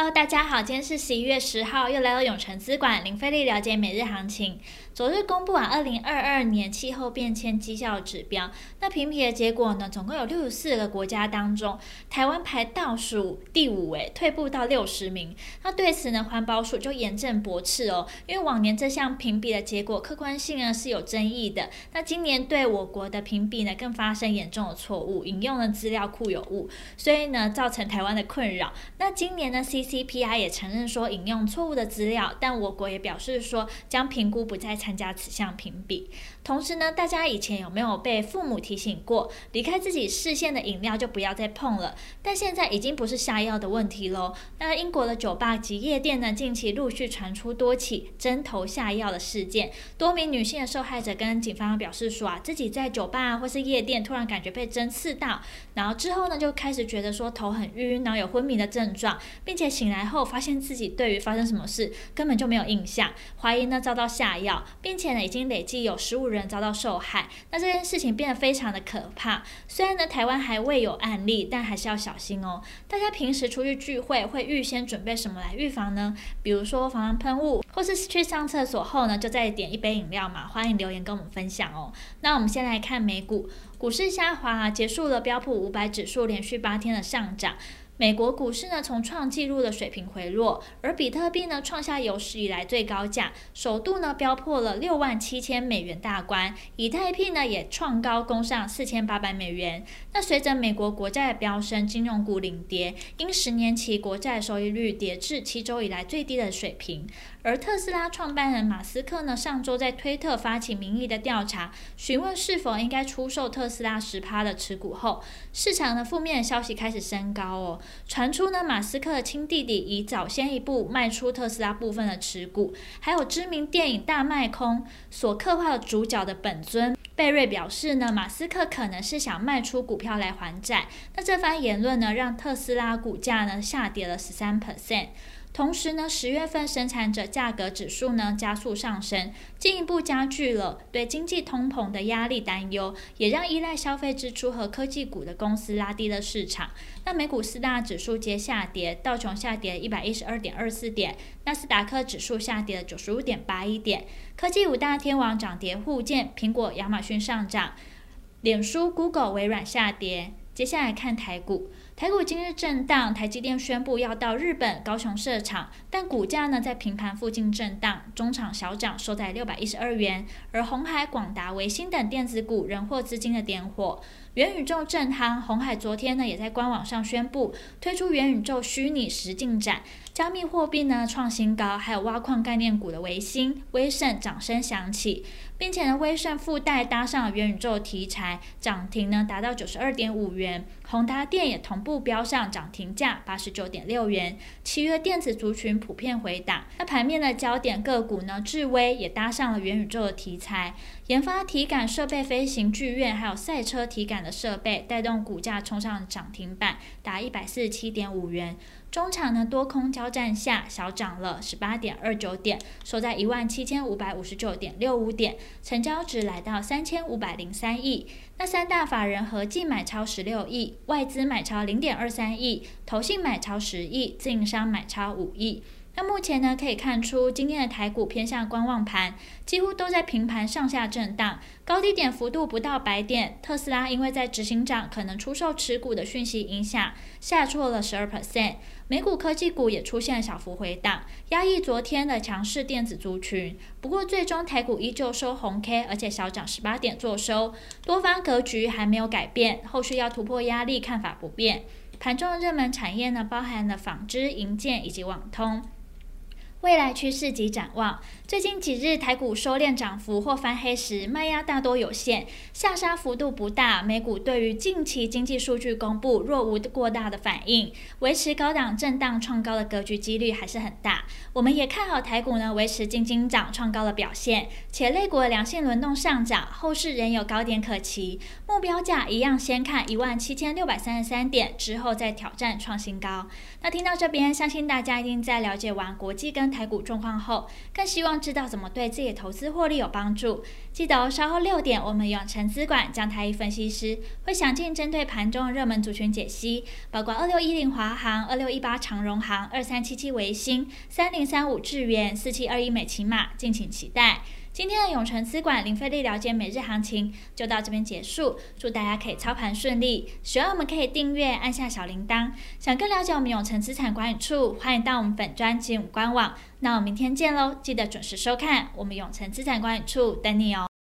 Hello，大家好，今天是十一月十号，又来到永诚资管零费力了解每日行情。昨日公布完二零二二年气候变迁绩效指标，那评比的结果呢，总共有六十四个国家当中，台湾排倒数第五，位，退步到六十名。那对此呢，环保署就严正驳斥哦，因为往年这项评比的结果客观性呢是有争议的，那今年对我国的评比呢更发生严重的错误，引用的资料库有误，所以呢造成台湾的困扰。那今年呢，C CPI 也承认说引用错误的资料，但我国也表示说将评估不再参。参加此项评比，同时呢，大家以前有没有被父母提醒过，离开自己视线的饮料就不要再碰了？但现在已经不是下药的问题喽。那英国的酒吧及夜店呢，近期陆续传出多起针头下药的事件，多名女性的受害者跟警方表示说啊，自己在酒吧或是夜店突然感觉被针刺到，然后之后呢就开始觉得说头很晕，然后有昏迷的症状，并且醒来后发现自己对于发生什么事根本就没有印象，怀疑呢遭到下药。并且呢，已经累计有十五人遭到受害，那这件事情变得非常的可怕。虽然呢，台湾还未有案例，但还是要小心哦。大家平时出去聚会会预先准备什么来预防呢？比如说防狼喷雾，或是去上厕所后呢，就再点一杯饮料嘛。欢迎留言跟我们分享哦。那我们先来看美股，股市下滑，结束了标普五百指数连续八天的上涨。美国股市呢，从创纪录的水平回落，而比特币呢，创下有史以来最高价，首度呢飙破了六万七千美元大关，以太币呢也创高攻上四千八百美元。那随着美国国债的飙升，金融股领跌，因十年期国债收益率跌至七周以来最低的水平。而特斯拉创办人马斯克呢，上周在推特发起民意的调查，询问是否应该出售特特斯拉十趴的持股后，市场的负面消息开始升高哦，传出呢马斯克的亲弟弟已早先一步卖出特斯拉部分的持股，还有知名电影《大卖空》所刻画的主角的本尊贝瑞表示呢，马斯克可能是想卖出股票来还债。那这番言论呢，让特斯拉股价呢下跌了十三 percent。同时呢，十月份生产者价格指数呢加速上升，进一步加剧了对经济通膨的压力担忧，也让依赖消费支出和科技股的公司拉低了市场。那美股四大指数皆下跌，道琼下跌一百一十二点二四点，纳斯达克指数下跌了九十五点八一点。科技五大天王涨跌互见，苹果、亚马逊上涨，脸书、Google、微软下跌。接下来看台股。台股今日震荡，台积电宣布要到日本高雄设厂，但股价呢在平盘附近震荡，中场小涨，收在六百一十二元。而红海、广达、维星等电子股仍获资金的点火。元宇宙正夯，红海昨天呢也在官网上宣布推出元宇宙虚拟实境展，加密货币呢创新高，还有挖矿概念股的维星、威盛掌声响起，并且呢威盛附带搭上了元宇宙题材，涨停呢达到九十二点五元，宏达电也同步飙上涨停价八十九点六元。七月电子族群普遍回档，那盘面的焦点个股呢，智威也搭上了元宇宙的题材，研发体感设备飞行剧院，还有赛车体感的设备带动股价冲上涨停板，达一百四十七点五元。中场呢多空交战下，小涨了十八点二九点，收在一万七千五百五十九点六五点，成交值来到三千五百零三亿。那三大法人合计买超十六亿，外资买超零点二三亿，投信买超十亿，自营商买超五亿。那目前呢，可以看出今天的台股偏向观望盘，几乎都在平盘上下震荡，高低点幅度不到百点。特斯拉因为在执行长可能出售持股的讯息影响，下挫了十二 percent。美股科技股也出现小幅回档，压抑昨天的强势电子族群。不过最终台股依旧收红 K，而且小涨十八点作收。多方格局还没有改变，后续要突破压力看法不变。盘中的热门产业呢，包含了纺织、银建以及网通。未来趋势及展望。最近几日台股收敛涨幅或翻黑时，卖压大多有限，下杀幅度不大。美股对于近期经济数据公布若无过大的反应，维持高档震荡创高的格局几率还是很大。我们也看好台股呢维持惊惊涨创高的表现，且类股的良性轮动上涨，后市仍有高点可期。目标价一样先看一万七千六百三十三点，之后再挑战创新高。那听到这边，相信大家一定在了解完国际跟台股状况后，更希望知道怎么对自己的投资获利有帮助。记得哦，稍后六点，我们养成资管将台一分析师会详尽针对盘中的热门族群解析，包括二六一零华航、二六一八长荣航、二三七七维新、三零三五智远、四七二一美琪马，敬请期待。今天的永诚资管零费力了解每日行情就到这边结束，祝大家可以操盘顺利。喜欢我们可以订阅，按下小铃铛。想更了解我们永诚资产管理处，欢迎到我们粉专及我们官网。那我们明天见喽，记得准时收看我们永诚资产管理处等你哦。